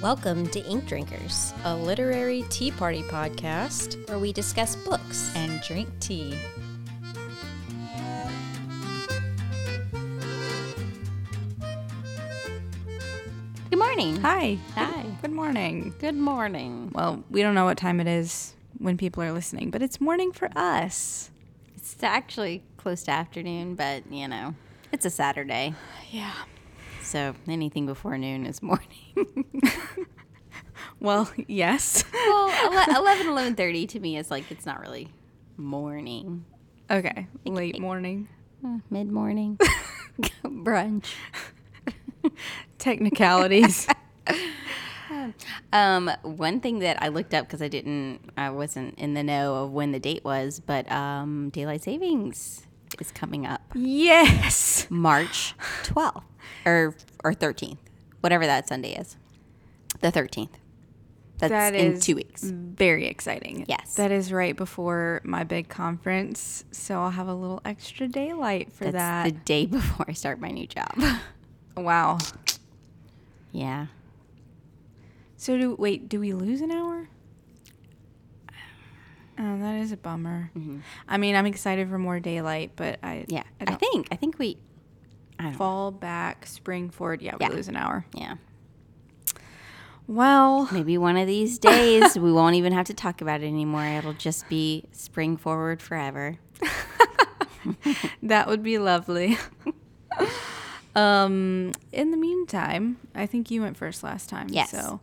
Welcome to Ink Drinkers, a literary tea party podcast where we discuss books. and drink tea. Good morning. Hi. Hi. Good morning. Good morning. Well, we don't know what time it is when people are listening, but it's morning for us. It's actually close to afternoon, but you know, it's a Saturday. Yeah. So anything before noon is morning. Well, yes. well, ele- 11, 11.30 to me is like, it's not really morning. okay. Late morning. Uh, mid-morning. Brunch. Technicalities. Um, one thing that I looked up because I didn't, I wasn't in the know of when the date was, but um, daylight savings is coming up yes. March 12th or or 13th, whatever that Sunday is, the 13th. That's That in two weeks. Very exciting. Yes. That is right before my big conference. So I'll have a little extra daylight for That's that. the day before I start my new job. wow. yeah. So do wait, do we lose an hour? Oh, that is a bummer. Mm-hmm. I mean, I'm excited for more daylight, but I Yeah. I I, don't think I think we. I don't know. fall back, spring forward. Yeah, we Yeah. lose an hour. Yeah. Well, Maybe one of these days we won't even have to talk about it anymore. It'll just be spring forward forever. that would be lovely. um, in the meantime, I think you went first last time. Yes. So,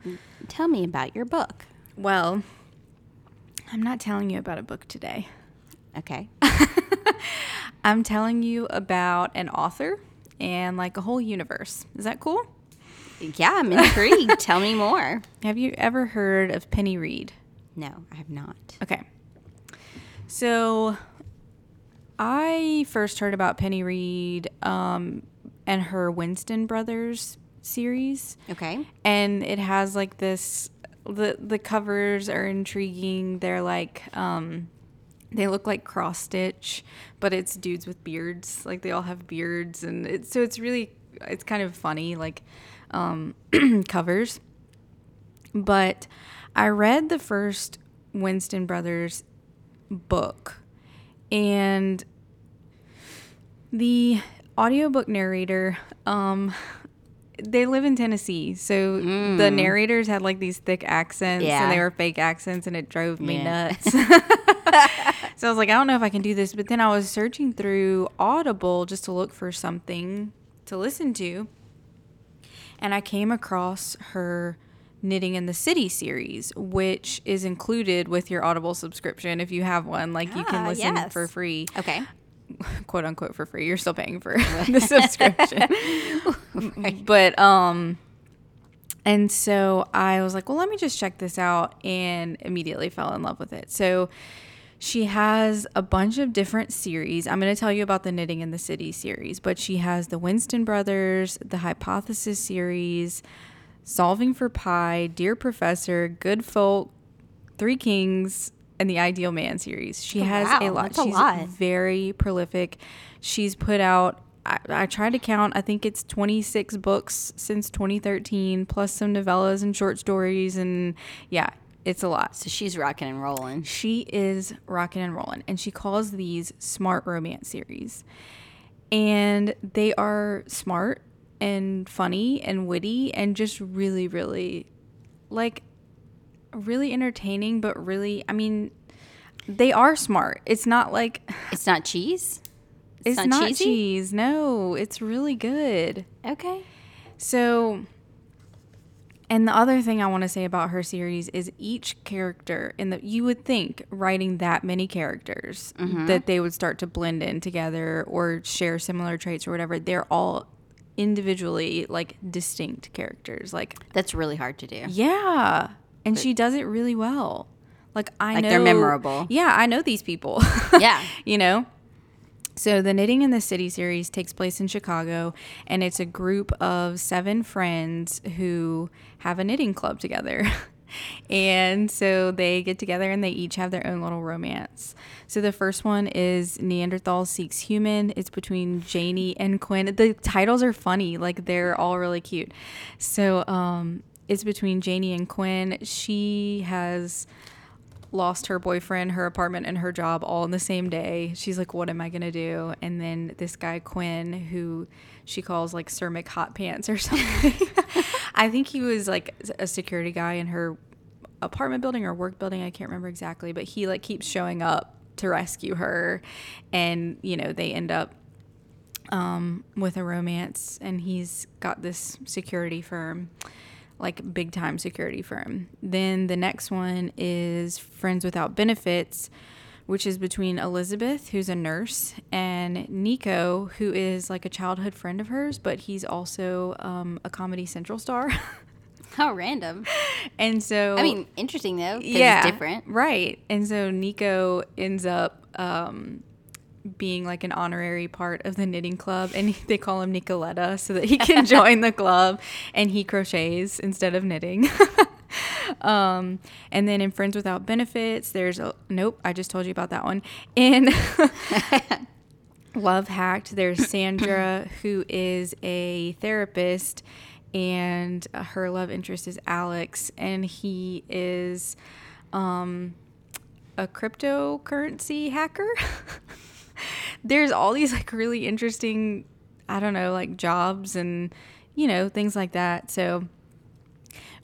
Tell me about your book. well, I'm not telling you about a book today. Okay. I'm telling you about an author and like a whole universe. Is that cool? Yeah, I'm intrigued. Tell me more. Have you ever heard of Penny Reid? No, I have not. Okay. So I first heard about Penny Reid um, and her Winston Brothers series. Okay. And it has like this the the covers are intriguing. They're like um they look like cross stitch, but it's dudes with beards. Like they all have beards and it's so it's really it's kind of funny like um covers. But I read the first Winston Brothers book and the audiobook narrator um they live in Tennessee. So the narrators had like these thick accents Yeah. and they were fake accents and it drove me Yeah. nuts. so I was like, I don't know if I can do this. But then I was searching through Audible just to look for something to listen to. And I came across her Knitting in the City series, which is included with your Audible subscription if you have one. Like you can Ah, listen yes. for free Okay. quote unquote for free. You're still paying for the subscription. But um and so I was like, well, let me just check this out and immediately fell in love with it. So she has a bunch of different series. I'm going to tell you about the Knitting in the City series, but she has the Winston Brothers, the Hypothesis series, Solving for Pi, Dear Professor, Good Folk, Three Kings, and the Ideal Man series. She oh, has wow, a lot. that's a She's lot. very prolific. She's put out, I, I tried to count, I think it's 26 books since 2013, plus some novellas and short stories. And yeah, it's a lot. So she's rocking and rolling. She is rocking and rolling, and she calls these smart romance series. And they are smart and funny and witty and just really, really like really entertaining, but really, I mean, they are smart. It's not like It's not cheese. it's, not, cheesy? cheese. No, it's really good. Okay. So, and the other thing I want to say about her series is each character in the you would think writing that many characters mm-hmm. that they would start to blend in together or share similar traits or whatever. They're all individually like distinct characters. Like That's really hard to do. yeah, and she does it really well. Like I Like know they're memorable. Yeah, I know these people. Yeah. you know. So the Knitting in the City series takes place in Chicago, and it's a group of seven friends who have a knitting club together. and so they get together and they each have their own little romance. So the first one is Neanderthal Seeks Human. It's between Janie and Quinn. The titles are funny, like they're all really cute. So um, it's between Janie and Quinn. She has lost her boyfriend, her apartment, and her job all in the same day. She's like, What am I to do? And then this guy, Quinn, who she calls like Sir McHot Pants or something. I think he was like a security guy in her apartment building or work building. I can't remember exactly, but he like keeps showing up to rescue her. And, you know, they end up um, with a romance, and he's got this security firm like big time security firm. Then the next one is Friends Without Benefits, which is between Elizabeth, who's a nurse, and Nico, who is like a childhood friend of hers, but he's also um, a Comedy Central star. How random. and so I mean, interesting though. yeah, It's different. right? And so Nico ends up um, being like an honorary part of the knitting club, and they call him Nicoletta so that he can join the club, and he crochets instead of knitting. um, and then in Friends Without Benefits, there's a nope. I just told you about that one. In Love Hacked, there's Sandra, who is a therapist, and uh, her love interest is Alex, and he is um, a cryptocurrency hacker. there's all these like really interesting, I don't know, like jobs and you know things like that. So.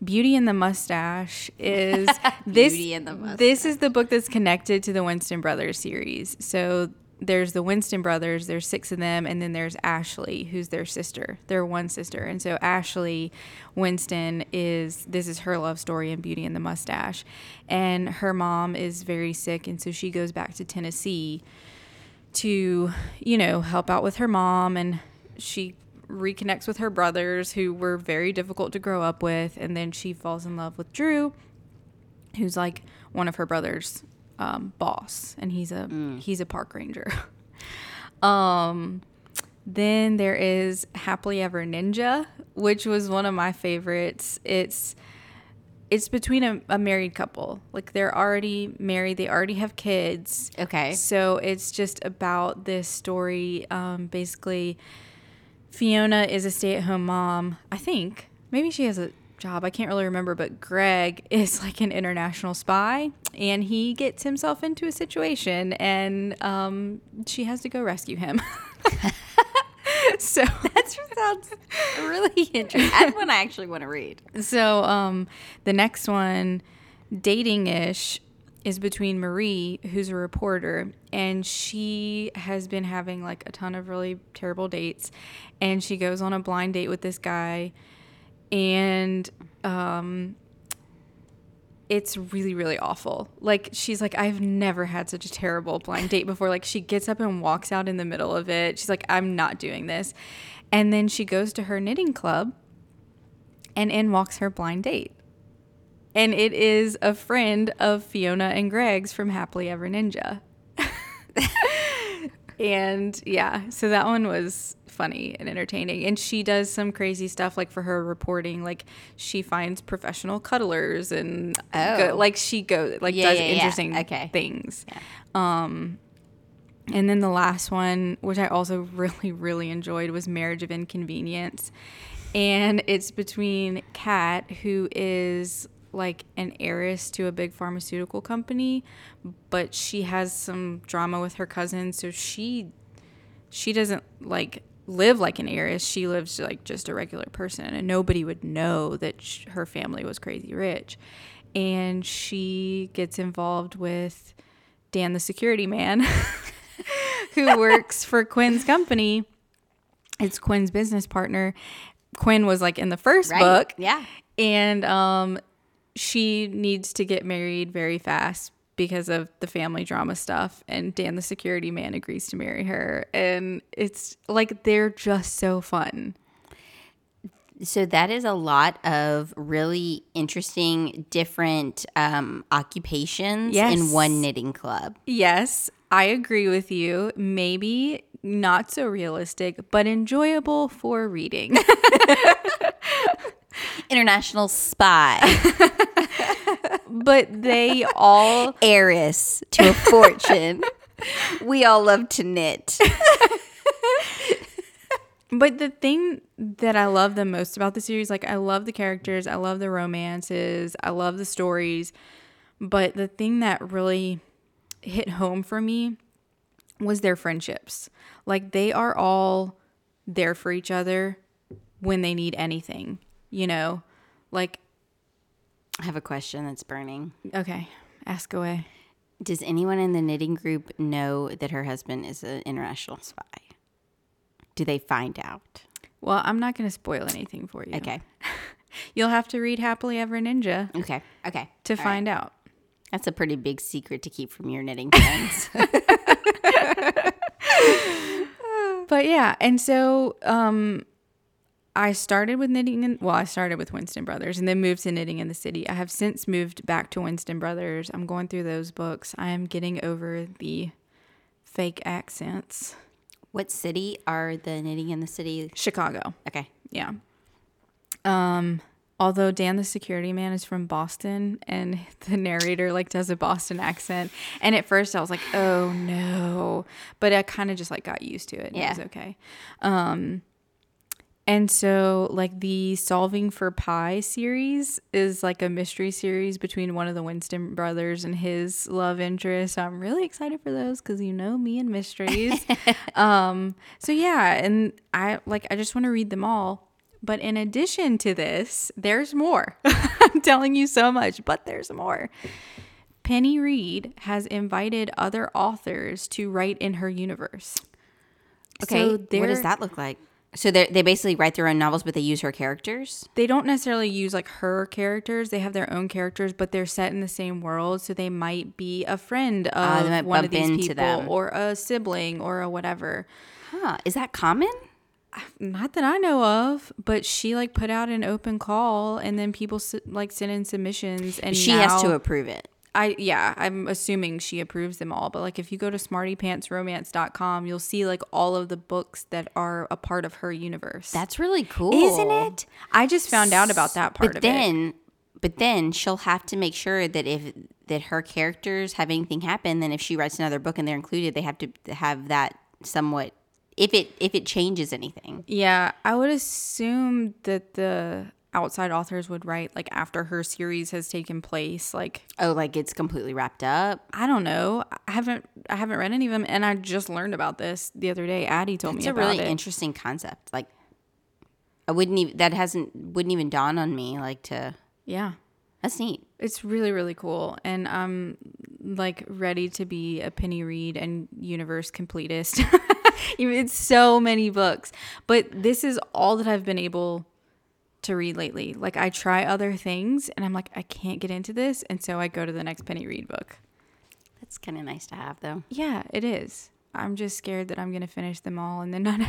Beauty and the Mustache is this. Beauty and the This is the book that's connected to the Winston Brothers series. So there's the Winston brothers, there's six of them, and then there's Ashley, who's their sister. They're one sister. And so Ashley Winston is this is her love story in Beauty and the Mustache. And her mom is very sick, and so she goes back to Tennessee to, you know, help out with her mom and she reconnects with her brothers who were very difficult to grow up with and then she falls in love with Drew who's like one of her brothers um, boss and he's a he's a park ranger. Um then there is happily ever ninja which was one of my favorites. It's it's between a, a married couple like they're already married they already have kids Okay. so it's just about this story. Um, basically, Fiona is a stay at home mom. I think maybe she has a job. I can't really remember, but Greg is like an international spy and he gets himself into a situation and um, she has to go rescue him. so That sounds really interesting. That's one I actually want to read. So um, the next one, dating ish, is between Marie, who's a reporter, and she has been having like a ton of really terrible dates, and she goes on a blind date with this guy, and um, it's really really awful. Like she's like I've never had such a terrible blind date before. Like she gets up and walks out in the middle of it. She's like I'm not doing this. And then she goes to her knitting club and in walks her blind date. And it is a friend of Fiona and Greg's from Happily Ever Ninja. and yeah, so that one was funny and entertaining. And she does some crazy stuff like for her reporting, like she finds professional cuddlers and Oh. go, like she goes like Yeah, does yeah, yeah. interesting Okay. things. Um and then the last one, which I also really, really enjoyed, was Marriage of Inconvenience. And it's between Kat, who is like an heiress to a big pharmaceutical company, but she has some drama with her cousin, so she she doesn't like live like an heiress. She lives like just a regular person, and nobody would know that sh- her family was crazy rich. And she gets involved with Dan, the security man, who works for Quinn's company. It's Quinn's business partner. Quinn was like in the first Right. book, Yeah. and um, she needs to get married very fast because of the family drama stuff. And Dan, the security man, agrees to marry her, and it's like they're just so fun. So that is a lot of really interesting, different um, occupations Yes. in one knitting club. Yes, I agree with you. Maybe not so realistic, but enjoyable for reading. International spy. but they all Heiress to a fortune. we all love to knit. But the thing that I love the most about the series, like I love the characters, I love the romances, I love the stories, but the thing that really hit home for me was their friendships. Like they are all there for each other when they need anything, you know? Like I have a question that's burning. okay, ask away. Does anyone in the knitting group know that her husband is an international spy? Do they find out? Well, I'm not going to spoil anything for you. Okay. You'll have to read Happily Ever Ninja Okay. Okay. to All right. find out. That's a pretty big secret to keep from your knitting friends. But yeah, and so um I started with knitting in well, I started with Winston Brothers and then moved to knitting in the city. I have since moved back to Winston Brothers. I'm going through those books. I am getting over the fake accents. what city are the knitting in the city? Chicago. Okay. Yeah. Um although Dan the security man is from Boston and the narrator like does a Boston accent and at first I was like, "Oh no." But I kind of just like got used to it. and Yeah. It was okay. Um and so like the Solving for Pi series is like a mystery series between one of the Winston brothers and his love interest. So I'm really excited for those cuz you know me and mysteries. um so yeah, and I like I just want to read them all. But in addition to this, there's more. I'm telling you so much, but there's more. Penny Reid has invited other authors to write in her universe. Okay. So what does that look like? So they they basically write their own novels, but they use her characters. They don't necessarily use like her characters. They have their own characters, but they're set in the same world. So they might be a friend of Ah, they might one of these people them. or a sibling or a whatever. Huh? Is that common? Not that I know of, but she like put out an open call and then people like send in submissions and She has to approve it. I yeah, I'm assuming she approves them all, but like if you go to smartypantsromance.com, you'll see like all of the books that are a part of her universe. That's really cool, Isn't it? I just found out about that part but of it. then, but then she'll have to make sure that if that her characters have anything happen, then if she writes another book and they're included, they have to have that somewhat. If it if it changes anything, Yeah, I would assume that the outside authors would write like after her series has taken place. Like oh, like it's completely wrapped up. I don't know. I haven't I haven't read any of them, and I just learned about this the other day. Addie told me. It's a really it. interesting concept. Like, I wouldn't even that hasn't wouldn't even dawn on me. Like to yeah, that's neat. it's really really cool, and I'm like ready to be a Penny Reid and universe completist. it's so many books, but this is all that I've been able to read lately. Like I try other things, and I'm like I can't get into this, and so I go to the next Penny Reid book. That's kind of nice to have, though. Yeah, it is. I'm just scared that I'm gonna finish them all and then not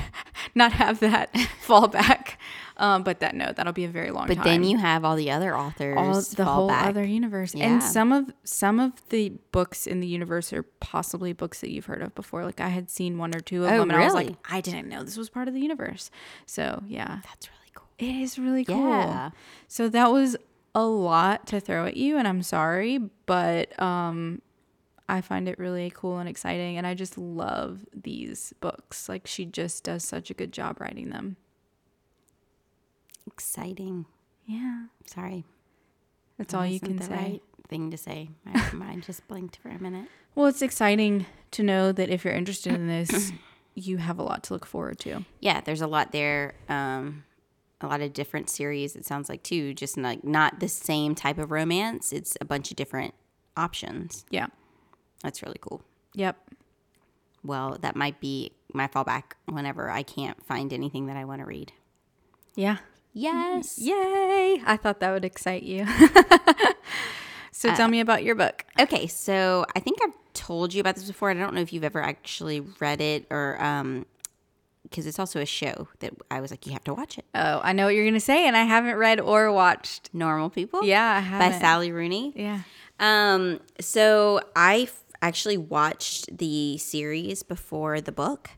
not have that fallback. Um, but that no, that'll be a very long But time. then you have all the other authors. all the whole back. other universe, Yeah. and some of some of the books in the universe are possibly books that you've heard of before. Like I had seen one or two of Oh, them, and I was like. I didn't know this was part of the universe. So yeah, That's really. It is really cool. Yeah. So that was a lot to throw at you, and I'm sorry, but um, I find it really cool and exciting, and I just love these books. Like she just does such a good job writing them. Exciting. Yeah, Sorry. that's all you can the say. Right thing to say. My mind just blinked for a minute. Well, it's exciting to know that if you're interested in this, you have a lot to look forward to. Yeah, there's a lot there. Um, a lot of different series. It sounds like too. Just like not the same type of romance. It's a bunch of different options. Yeah. That's really cool. Yep. Well, that might be my fallback whenever I can't find anything that I want to read. Yeah. Yes. Yay! I thought that would excite you. so Uh, tell me about your book. Okay, so I think I've told you about this before. I don't know if you've ever actually read it or um because it's also a show that I was like, you have to watch it. Oh, I know what you're gonna say, and I haven't read or watched. Normal People. Yeah, I by haven't. Sally Rooney. Yeah. Um, so I f- actually watched the series before the book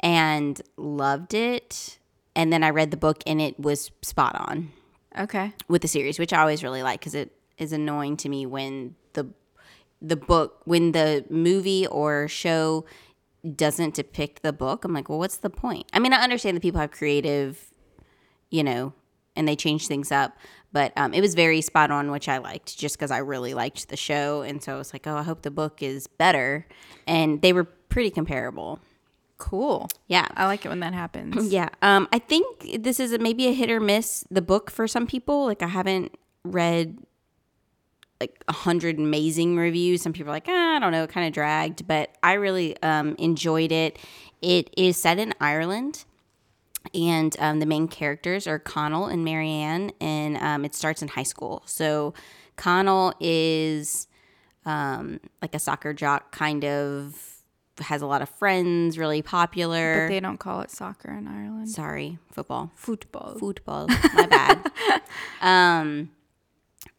and loved it. And then I read the book and it was spot on Okay. with the series, which I always really like because it is annoying to me when the the book when the movie or show doesn't depict the book. I'm like, well, what's the point? I mean, I understand that people have creative, you know, and they change things up, but um, it was very spot on, which I liked, just because I really liked the show, and so I was like, oh, I hope the book is better, and they were pretty comparable. Cool. Yeah. I like it when that happens. Yeah. Um, I think this is a, maybe a hit or miss the book for some people. Like I haven't read like a hundred amazing reviews. Some people are like, ah, I don't know, it kind of dragged, but I really um, enjoyed it. It is set in Ireland, and um, the main characters are Connell and Marianne, and um, it starts in high school. So Connell is um, like a soccer jock, kind of has a lot of friends, really popular. But they don't call it soccer in Ireland. Sorry, football. Football. Football. My bad. Um,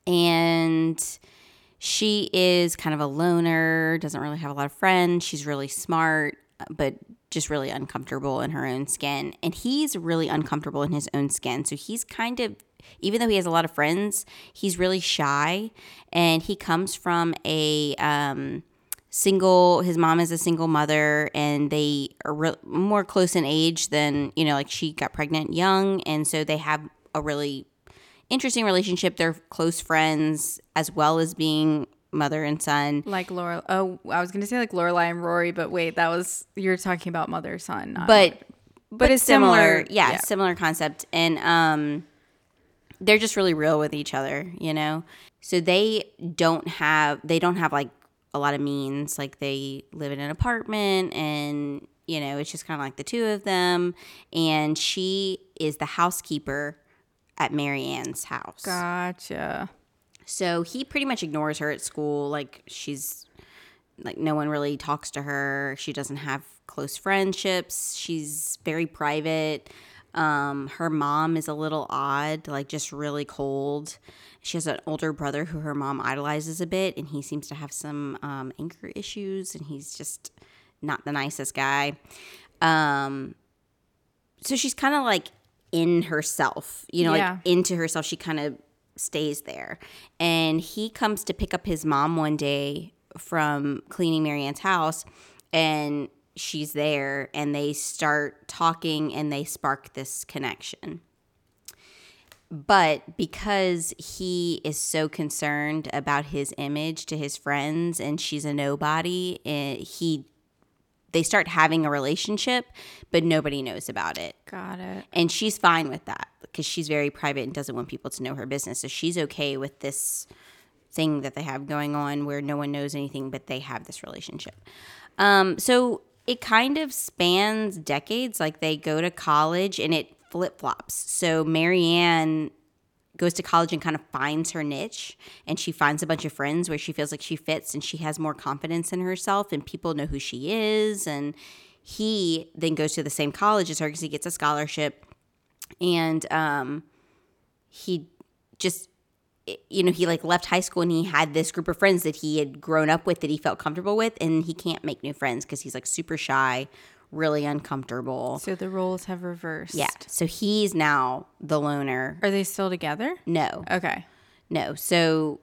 and she is kind of a loner, doesn't really have a lot of friends. She's really smart, but just really uncomfortable in her own skin. And he's really uncomfortable in his own skin. So he's kind of, even though he has a lot of friends, he's really shy. And he comes from a, um, single his mom is a single mother and they are re- more close in age than you know like she got pregnant young and so they have a really interesting relationship they're close friends as well as being mother and son Like Laura. Oh, I was gonna say like Lorelai and Rory, but wait, that was you're talking about mother son. But but, it's it's similar, similar, yeah, yeah. similar concept and um they're just really real with each other you know so they don't have they don't have like a lot of means like they live in an apartment and you know it's just kind of like the two of them and she is the housekeeper at marianne's house gotcha. so he pretty much ignores her at school. Like she's like no one really talks to her. She doesn't have close friendships. She's very private. Um, her mom is a little odd, like just really cold. She has an older brother who her mom idolizes a bit, and he seems to have some um, anger issues, and he's just not the nicest guy. Um, so she's kind of like in herself, you know, Yeah. like into herself. She kind of stays there. And he comes to pick up his mom one day from cleaning Marianne's house, and she's there, and they start talking and they spark this connection. But because he is so concerned about his image to his friends and she's a nobody, eh, he they start having a relationship, but nobody knows about it. Got it. And she's fine with that because she's very private and doesn't want people to know her business. So she's okay with this thing that they have going on where no one knows anything, but they have this relationship. Um, so it kind of spans decades. Like they go to college and it flip flops. So Marianne goes to college and kind of finds her niche and she finds a bunch of friends where she feels like she fits and she has more confidence in herself and people know who she is and he then goes to the same college as her because he gets a scholarship and um he just you know he like left high school and he had this group of friends that he had grown up with that he felt comfortable with and he can't make new friends because he's like super shy really uncomfortable So the roles have reversed. yeah so he's now the loner Are they still together? no Okay. no. So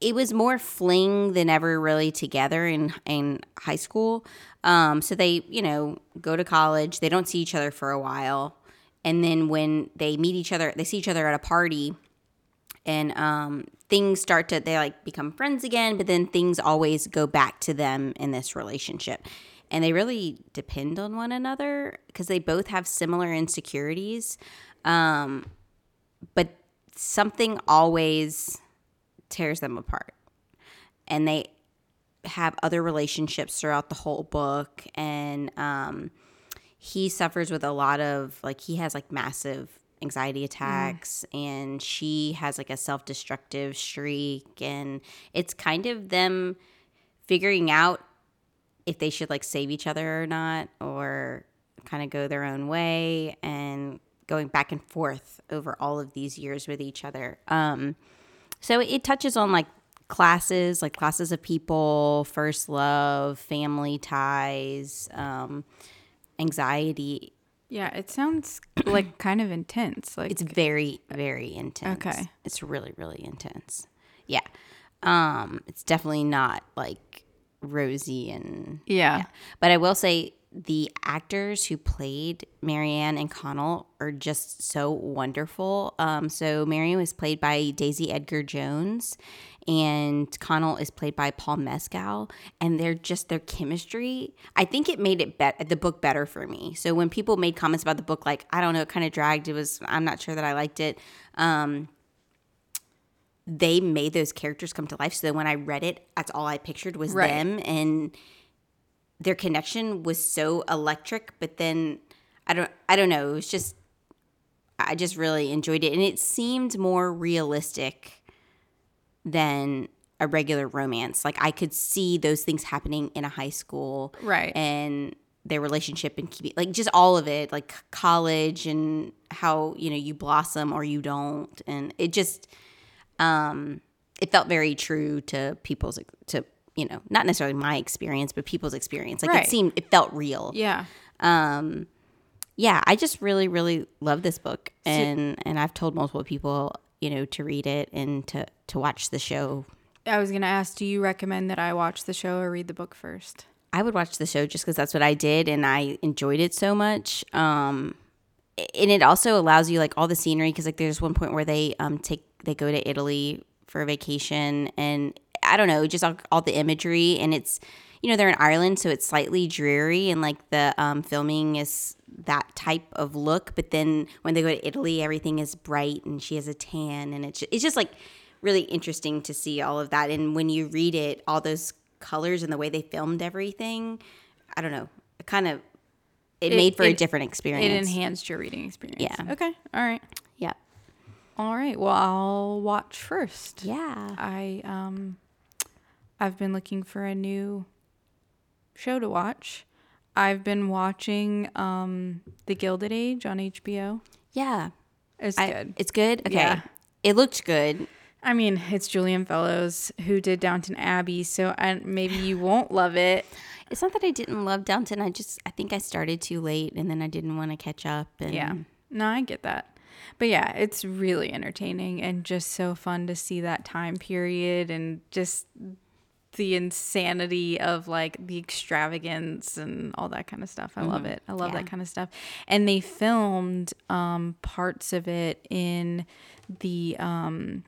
it was more fling than ever really together in in high school. Um, so they, you know, go to college. They don't see each other for a while, and then when they meet each other, they see each other at a party, and um, things start to they like become friends again. But then things always go back to them in this relationship. And they really depend on one another because they both have similar insecurities. Um, but something always tears them apart. And they have other relationships throughout the whole book. And um, he suffers with a lot of, like, he has like massive anxiety attacks and she has like a self destructive streak. And it's kind of them figuring out if they should like save each other or not or kind of go their own way and going back and forth over all of these years with each other. Um, so it touches on like classes, like classes of people, first love, family ties, um, anxiety. Yeah, it sounds like kind of intense. Like It's very, very intense. Okay. It's really, really intense. Yeah. Um, it's definitely not like rosy and Yeah. but I will say the actors who played Marianne and Connell are just so wonderful. Um, so Marianne was played by Daisy Edgar Jones, and Connell is played by Paul Mescal, and they're just their chemistry. I think it made it bet the book better for me. So when people made comments about the book, like I don't know, it kind of dragged. It was I'm not sure that I liked it. Um, they made those characters come to life. So that when I read it, that's all I pictured was Right. them and their connection was so electric. But then I don't, I don't know. It was just, I just really enjoyed it, and it seemed more realistic than a regular romance. Like I could see those things happening in a high school, Right. And their relationship and keeping, like just all of it, like college and how you know you blossom or you don't, and it just um, it felt very true to people's to you know not necessarily my experience but people's experience like Right. it seemed it felt real Yeah. um yeah i just really really love this book and and i've told multiple people you know to read it and to to watch the show I was gonna ask, do you recommend that I watch the show or read the book first? i would watch the show just because that's what i did and i enjoyed it so much um and it also allows you like all the scenery because like there's one point where they um take they go to italy for a vacation and i don't know just all, all the imagery and it's you know they're in ireland so it's slightly dreary and like the um, filming is that type of look but then when they go to italy everything is bright and she has a tan and it's, it's just like really interesting to see all of that and when you read it all those colors and the way they filmed everything i don't know it kind of it, It- made for a it- different It experience enhanced your reading experience. Yeah. Okay. All right. All right. Well, I'll watch first. yeah I um I've been looking for a new show to watch. I've been watching um The Gilded Age on HBO. yeah It's I- good. it's good okay Yeah. it looked good I mean, it's Julian Fellowes who did Downton Abbey, so I, maybe you won't love it. It's not that I didn't love Downton. I just I think I started too late and then I didn't want to catch up. And Yeah. No, I get that. But yeah, it's really entertaining and just so fun to see that time period and just the insanity of like the extravagance and all that kind of stuff. I love it. I love Yeah. that kind of stuff. And they filmed um, parts of it in the um,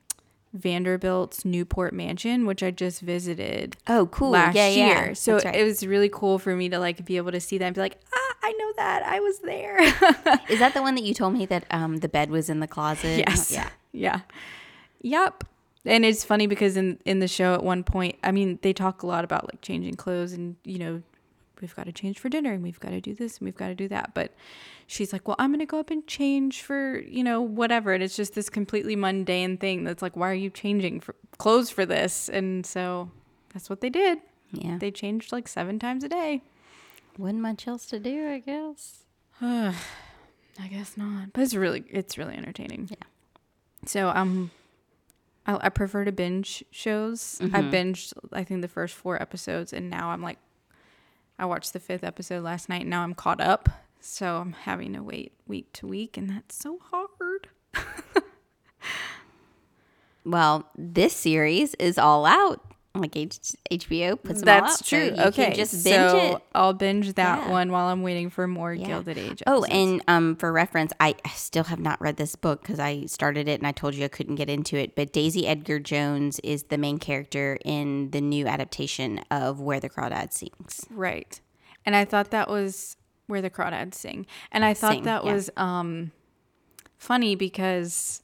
Vanderbilt's Newport Mansion, which I just visited Oh, cool. last yeah, yeah. So right. it was really cool for me to like be able to see that and be like, ah, I know that. I was there. Is that the one that you told me that um the bed was in the closet? yes. Yeah. Yeah. Yep. And it's funny because in in the show at one point, I mean, they talk a lot about like changing clothes and you know, we've got to change for dinner and we've got to do this and we've got to do that. But she's like, well, I'm going to go up and change for, you know, whatever. And it's just this completely mundane thing that's like, why are you changing for clothes for this? And so that's what they did. Yeah. They changed like seven times a day. Wasn't much else to do, I guess. I guess not, but it's really it's really entertaining. Yeah. So um, I, I prefer to binge shows. I binged I think the first four episodes, and now I'm like, I watched the fifth episode last night. And now I'm caught up, so I'm having to wait week to week, and that's so hard. Well, this series is all out. Like H- HBO puts them That's so true. you okay, can just binge so it. I'll binge that Yeah. one while I'm waiting for more Yeah. Gilded Age. Oh, and um, for reference, I still have not read this book because I started it and I told you I couldn't get into it. But Daisy Edgar Jones is the main character in the new adaptation of Where the Crawdad Sings. Right. And I thought that was where the crawdads sing. And I thought Sing, that yeah. was um funny because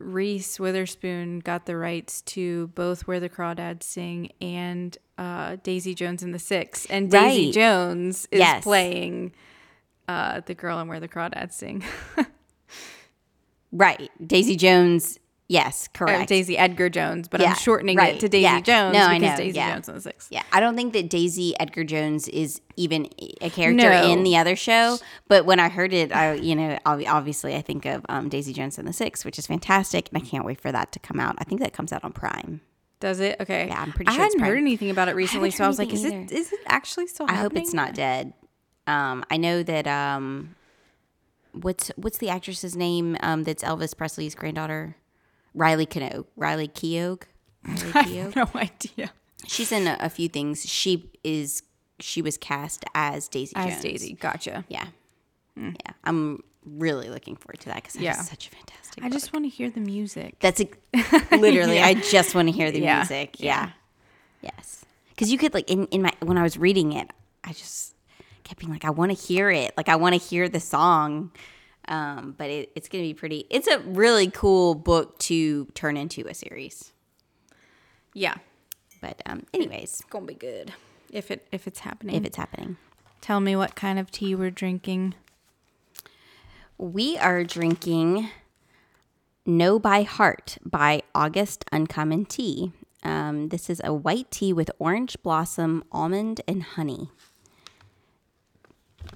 Reese Witherspoon got the rights to both Where the Crawdads Sing and uh, Daisy Jones and the Six. And Daisy Right. Jones is Yes. playing uh, the girl in Where the Crawdads Sing. Right. Daisy Jones. Yes, Or correct. Daisy Edgar Jones, but Yeah, I'm shortening right, it to Daisy yeah. Jones No, I because know, Daisy yeah. Jones and the Six. Yeah, I don't think that Daisy Edgar Jones is even a character No. in the other show. But when I heard it, I you know obviously I think of um, Daisy Jones and the Six, which is fantastic, and I can't wait for that to come out. I think that comes out on Prime. Does it? Okay. Yeah, I'm pretty I sure it's hadn't heard anything about it recently, so I was like, is it anything is it actually still I happening? hope it's not dead. Um, I know that um, what's what's the actress's name? Um, that's Elvis Presley's granddaughter, Riley Keough. Riley Keough. Millie I have no idea. She's in a, a few things. She is she was cast as Daisy As Jones. Daisy, gotcha. Yeah. Hmm. Yeah. I'm really looking forward to that because Yeah. yeah. such a fantastic I book. just want to hear the music. That's ex- literally. I just want to hear the Yeah. music. Yeah. Yes. Because you could like in in my when I was reading it, I just kept being like, I want to hear it. Like I want to hear the song. Um, but it, it's gonna be pretty. It's a really cool book to turn into a series. Yeah, But um, anyways, gonna be good if it if it's happening. if it's happening, Tell me what kind of tea we're drinking. we are drinking "Know by Heart" by August Uncommon Tea. Um, this is a white tea with orange blossom, almond, and honey.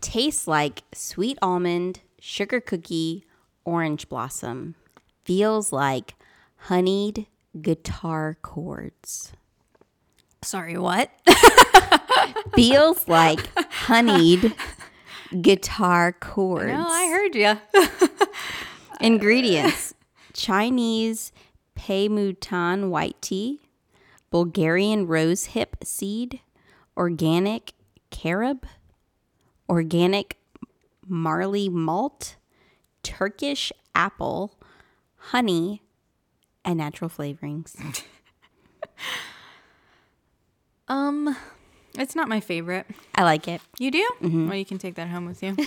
Tastes like sweet almond, sugar cookie, orange blossom. Feels like honeyed guitar chords. Sorry, what? Feels like honeyed guitar chords. No, I heard you. Ingredients Chinese Peimutan white tea, Bulgarian rose hip seed, organic carob, organic marley malt, Turkish apple, honey, and natural flavorings. Um, it's not my favorite. I like it. You do? Well, you can take that home with you.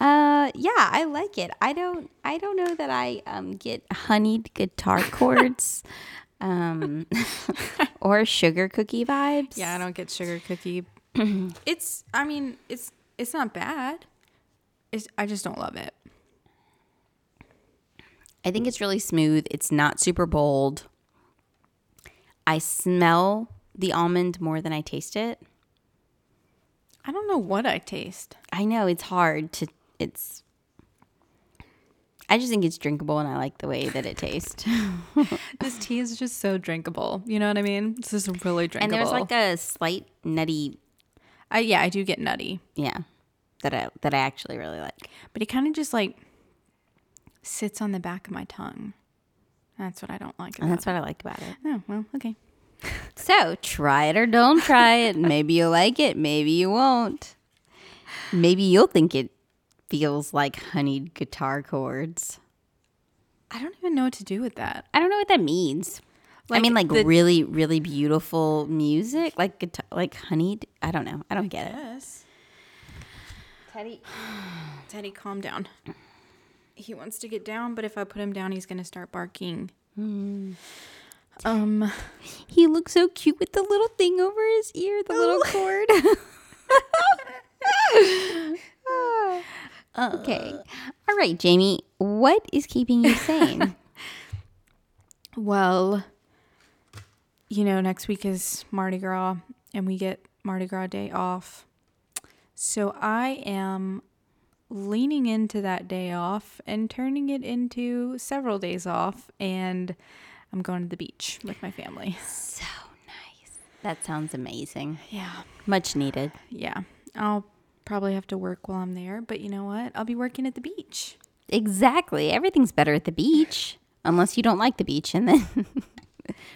Uh, yeah, I like it. I don't, I don't know that I um get honeyed guitar chords, um, or sugar cookie vibes. yeah, I don't get sugar cookie. it's. I mean, it's. It's not bad. It's. I just don't love it. I think it's really smooth. It's not super bold. I smell the almond more than I taste it. I don't know what I taste. I know it's hard to. It's. I just think it's drinkable, and I like the way that it tastes. This tea is just so drinkable. You know what I mean? This is really drinkable. and there's like a slight nutty, I, yeah, I do get nutty, yeah, that I that I actually really like. but it kind of just like sits on the back of my tongue. That's what I don't like. And About that's what I like about it. it. Oh well, okay. So try it or don't try it. Maybe you'll like it. Maybe you won't. Maybe you'll think it feels like honeyed guitar chords. I don't even know what to do with that. I don't know what that means. I mean, like the- really, really beautiful music, like guitar, like honeyed. I don't know. I don't get it. Teddy, Teddy, calm down. He wants to get down, but if I put him down, he's gonna start barking. Um, He looks so cute with the little thing over his ear, the little cord. okay. All right, Jamie. What is keeping you sane? well, you know, next week is Mardi Gras, and we get Mardi Gras day off. So I am leaning into that day off and turning it into several days off, and I'm going to the beach with my family. so nice. That sounds amazing. Yeah. Much needed. Yeah. I'll probably have to work while I'm there, but you know what? I'll be working at the beach. Exactly. Everything's better at the beach, unless you don't like the beach, and then.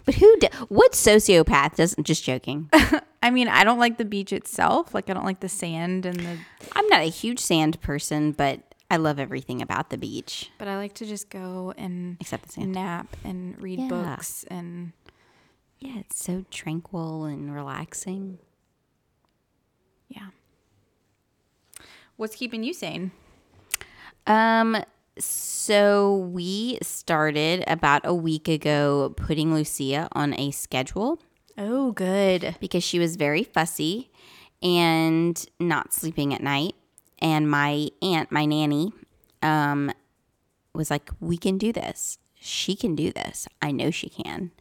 but who? Do, what sociopath doesn't? Just joking. I mean, I don't like the beach itself. Like, I don't like the sand and the. I'm not a huge sand person, but I love everything about the beach But I like to just go and except the sand. nap and read Yeah. books and. Yeah, it's so tranquil and relaxing. Yeah. What's keeping you sane? Um, so we started about a week ago putting Lucia on a schedule Oh, good. because she was very fussy and not sleeping at night. And my aunt, my nanny, um, was like, "We can do this. She can do this. I know she can."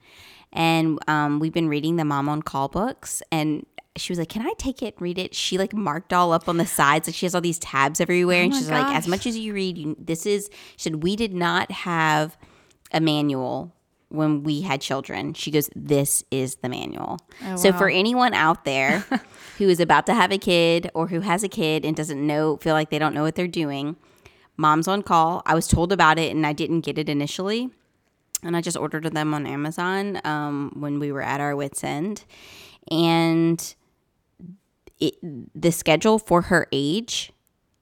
And um, we've been reading the Mom on Call books, and she was like, "Can I take it and read it?" She like marked all up on the sides, like she has all these tabs everywhere, and my she's like, "As much as you read, you, this is." She said, "We did not have a manual." When we had children, she goes, This is the manual. so, for anyone out there who is about to have a kid or who has a kid and doesn't know, feel like they don't know what they're doing, Moms on Call. I was told about it and I didn't get it initially. and I just ordered them on Amazon um, when we were at our wits end, and it the schedule for her age,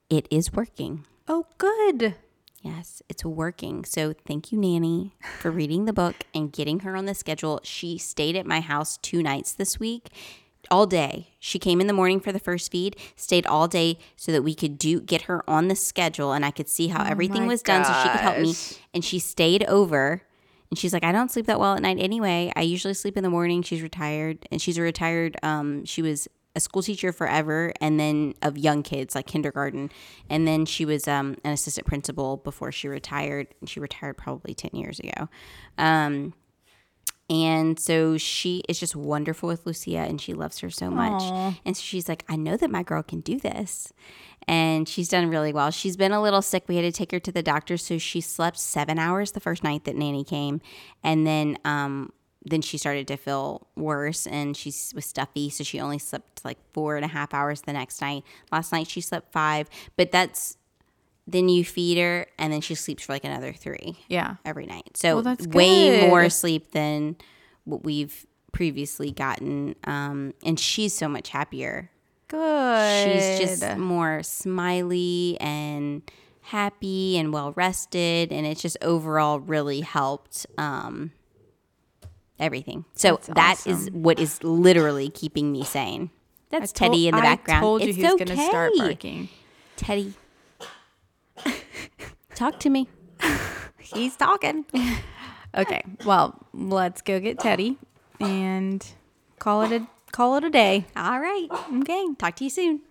it is working. Oh, good. Yes, it's working. So thank you, Nanny, for reading the book and getting her on the schedule. She stayed at my house two nights this week, all day. She came in the morning for the first feed, stayed all day so that we could do get her on the schedule and I could see how everything my was done so she could help me. And she stayed over. And she's like, I don't sleep that well at night anyway. I usually sleep in the morning. She's retired, and she's a retired. Um, she was a school teacher forever, and then of young kids like kindergarten, and then she was um, an assistant principal before she retired. And she retired probably ten years ago. Um, and so she is just wonderful with Lucia and she loves her so much. And so she's like, I know that my girl can do this. And she's done really well. She's been a little sick. We had to take her to the doctor. So she slept seven hours the first night that Nanny came. And then, um, then she started to feel worse and she was stuffy. So she only slept like four and a half hours the next night. Last night she slept five. But that's, then you feed her and then she sleeps for like another three Yeah. every night. So Well, that's way good. more sleep than what we've previously gotten. Um, and she's so much happier. Good. She's just more smiley and happy and well rested. And it's just overall really helped um, everything. So That's that is awesome. what is literally keeping me sane. That's Teddy in the background. I told you it's he was okay. going to start barking. Teddy, talk to me. He's talking. okay. Well, let's go get Teddy and call it a call it a day. All right. Okay. Talk to you soon.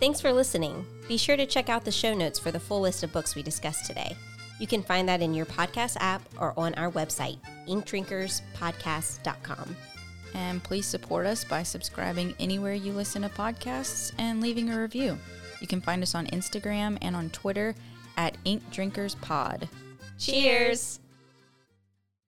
Thanks for listening. Be sure to check out the show notes for the full list of books we discussed today. You can find that in your podcast app or on our website, inkdrinkerspodcast.com. And please support us by subscribing anywhere you listen to podcasts and leaving a review. You can find us on Instagram and on Twitter at Ink Drinkers Pod. Cheers!